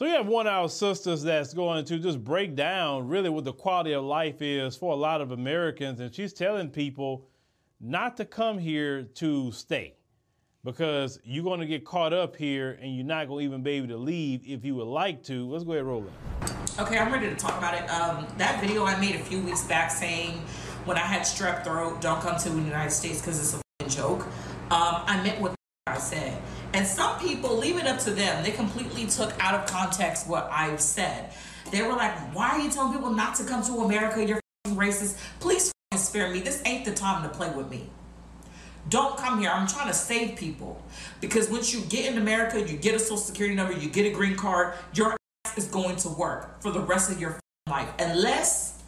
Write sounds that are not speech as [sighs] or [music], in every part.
So you have one of our sisters that's going to just break down really what the quality of life is for a lot of Americans, and she's telling people not to come here to stay because you're going to get caught up here and you're not going to even be able to leave if you would like to. Let's go ahead and roll it. Okay, I'm ready to talk about it. Um, that video I made a few weeks back saying when I had strep throat, don't come to the United States because it's a joke. Um, I meant what I said. And some people, leave it up to them. They completely took out of context what I've said. They were like, why are you telling people not to come to America? You're racist. Please spare me. This ain't the time to play with me. Don't come here. I'm trying to save people. Because once you get in America, you get a social security number, you get a green card, your ass is going to work for the rest of your life. Unless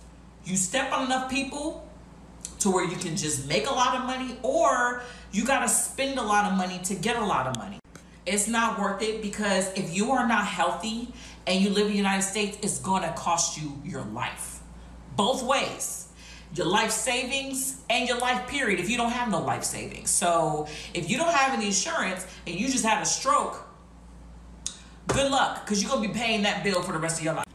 you step on enough people to where you can just make a lot of money or you got to spend a lot of money to get a lot of money. It's not worth it because if you are not healthy and you live in the United States, it's going to cost you your life. Both ways. Your life savings and your life period if you don't have no life savings. So if you don't have any insurance and you just had a stroke, good luck because you're going to be paying that bill for the rest of your life.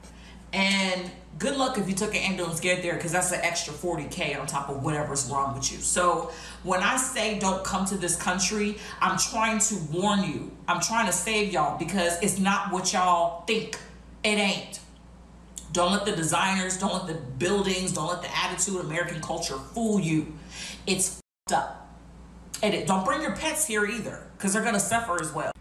And good luck if you took an ambulance get there because that's an extra 40k on top of whatever's wrong with you. So when i say don't come to this country i'm trying to warn you. I'm trying to save y'all because it's not what y'all think. It ain't. Don't let the designers don't let the buildings don't let the attitude of american culture fool you. It's up. And it, don't bring your pets here either because they're to suffer as well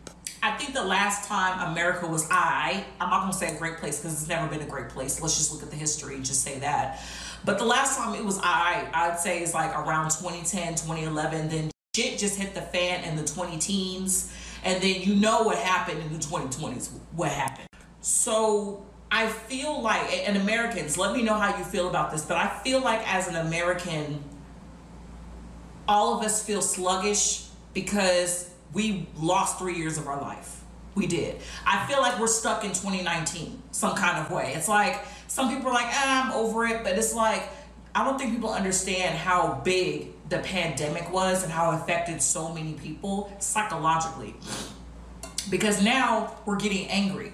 I think the last time America was I, I'm not gonna say a great place because it's never been a great place. Let's just look at the history and just say that. But the last time it was I, I'd say is like around 2010, 2011. Then shit just hit the fan in the 20 teens. And then you know what happened in the 2020s, what happened. So I feel like, and Americans, let me know how you feel about this, but I feel like as an American, all of us feel sluggish because we lost three years of our life. We did. I feel like we're stuck in 2019 some kind of way. It's like some people are like, ah, I'm over it, but it's like I don't think people understand how big the pandemic was and how it affected so many people psychologically. Because now we're getting angry.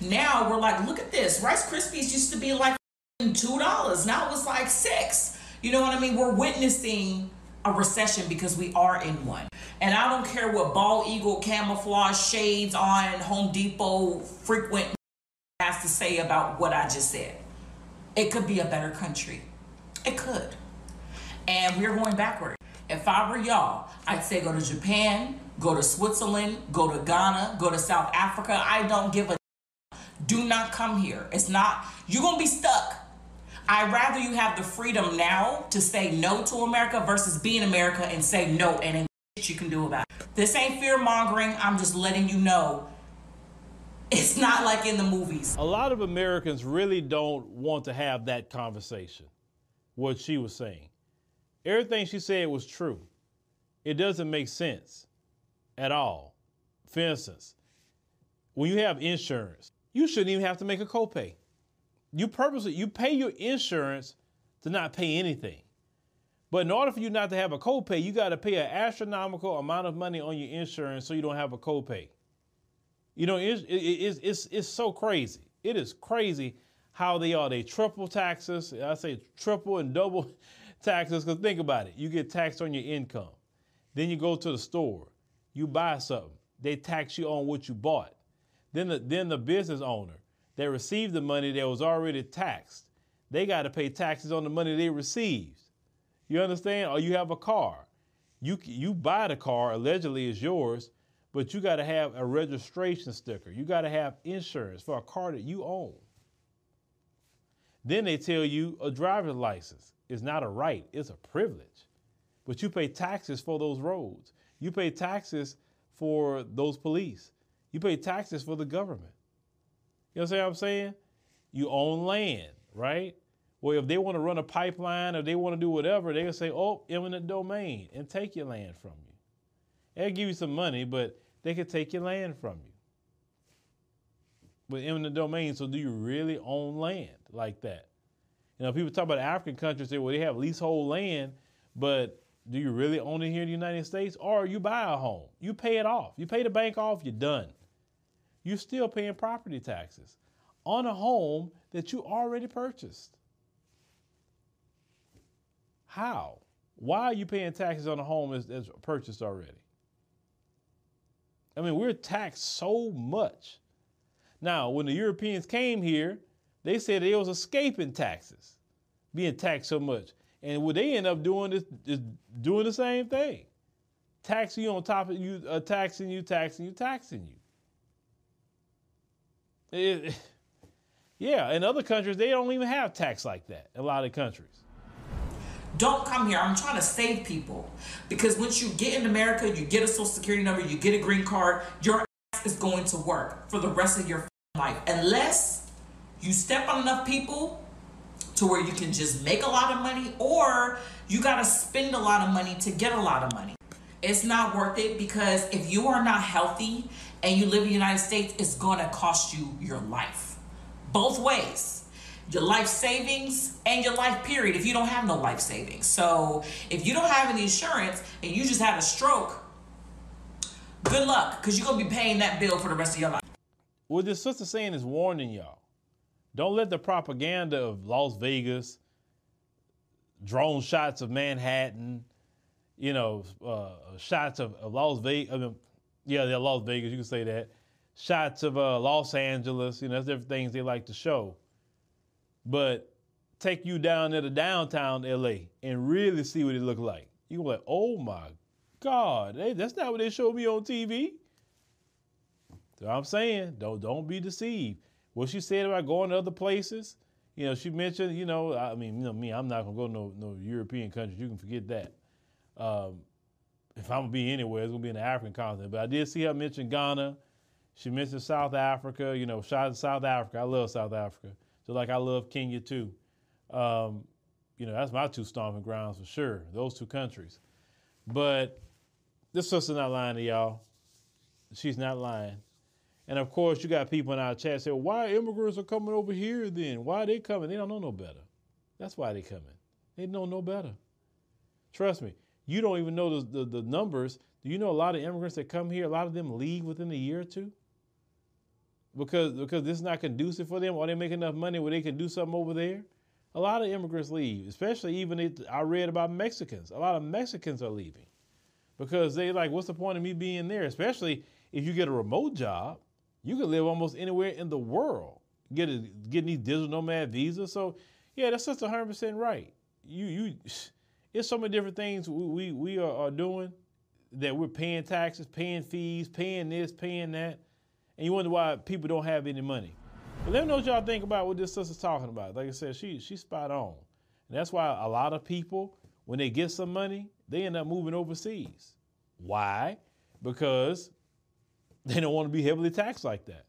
Now we're like, look at this. Rice Krispies used to be like two dollars. Now it's like six. You know what I mean? We're witnessing a recession because we are in one. And I don't care what bald eagle camouflage shades on Home Depot frequent has to say about what I just said. It could be a better country. It could. And we're going backward. If I were y'all, I'd say go to Japan, go to Switzerland, go to Ghana, go to South Africa. I don't give a do not come here. It's not, you're going to be stuck. I'd rather you have the freedom now to say no to America versus be in America and say no and you can do about it. This ain't fear mongering. I'm just letting you know it's not like in the movies. A lot of Americans really don't want to have that conversation, what she was saying. Everything she said was true. It doesn't make sense at all. For instance, when you have insurance, you shouldn't even have to make a copay. You purposely you pay your insurance to not pay anything. But in order for you not to have a copay, you got to pay an astronomical amount of money on your insurance so you don't have a copay. You know, it's, it's, it's, it's so crazy. It is crazy how they are. They triple taxes. I say triple and double [laughs] taxes because think about it. You get taxed on your income. Then you go to the store. You buy something. They tax you on what you bought. Then the, then the business owner that received the money that was already taxed, they got to pay taxes on the money they received. You understand? Or you have a car. You, you buy the car, allegedly is yours, but you got to have a registration sticker. You got to have insurance for a car that you own. Then they tell you a driver's license is not a right, it's a privilege. But you pay taxes for those roads. You pay taxes for those police. You pay taxes for the government. You know what I'm saying? You own land, right? Well, if they want to run a pipeline or they want to do whatever, they'll say, oh, eminent domain and take your land from you. They'll give you some money, but they could take your land from you. With eminent domain, so do you really own land like that? You know, people talk about African countries, say, well, they have leasehold land, but do you really own it here in the United States? Or you buy a home, you pay it off. You pay the bank off, you're done. you're still paying property taxes on a home that you already purchased. How? Why are you paying taxes on a home that's, that's purchased already? I mean, we're taxed so much. Now, when the Europeans came here, they said they was escaping taxes, being taxed so much. And what they end up doing is, is doing the same thing. Taxing you on top of you, uh, taxing you, taxing you, taxing you. It, [laughs] yeah, in other countries, they don't even have tax like that, a lot of countries. Don't come here. I'm trying to save people. Because once you get in America, you get a social security number, you get a green card, your ass is going to work for the rest of your life. Unless you step on enough people to where you can just make a lot of money or you got to spend a lot of money to get a lot of money. It's not worth it because if you are not healthy and you live in the United States, it's going to cost you your life. Both ways your life savings and your life period if you don't have no life savings. So if you don't have any insurance and you just had a stroke, good luck because you're going to be paying that bill for the rest of your life. What this sister saying is warning y'all. Don't let the propaganda of Las Vegas, drone shots of Manhattan, you know, uh, shots of, of Las Vegas. I mean, yeah, they're Las Vegas. You can say that. Shots of uh, Los Angeles. You know, that's different things they like to show but take you down to the downtown LA and really see what it looked like. You go like, oh my God, hey, that's not what they showed me on TV. So I'm saying, don't don't be deceived. What she said about going to other places, you know, she mentioned, you know, I mean, you know, me, I'm not gonna go to no no European countries. You can forget that. Um, if I'm gonna be anywhere, it's gonna be in the African continent. But I did see her mention Ghana. She mentioned South Africa. You know, shout out to South Africa. I love South Africa. So like I love Kenya too. Um, you know, that's my two stomping grounds for sure, those two countries. But this sister's not lying to y'all. She's not lying. And of course, you got people in our chat say, why immigrants are coming over here then? Why are they coming? They don't know no better. That's why they coming. They know no better. Trust me, you don't even know the, the, the numbers. Do you know a lot of immigrants that come here, a lot of them leave within a year or two? Because because this is not conducive for them, or they make enough money where they can do something over there. A lot of immigrants leave, especially even if I read about Mexicans. A lot of Mexicans are leaving because they like, what's the point of me being there? Especially if you get a remote job, you can live almost anywhere in the world, get a, getting these digital nomad visas. So yeah, that's just 100 percent right. You you, [sighs] it's so many different things we we, we are, are doing that we're paying taxes, paying fees, paying this, paying that and you wonder why people don't have any money. But let me know what y'all think about what this sister's talking about. Like I said, she she's spot on. And that's why a lot of people, when they get some money, they end up moving overseas. Why? Because they don't want to be heavily taxed like that.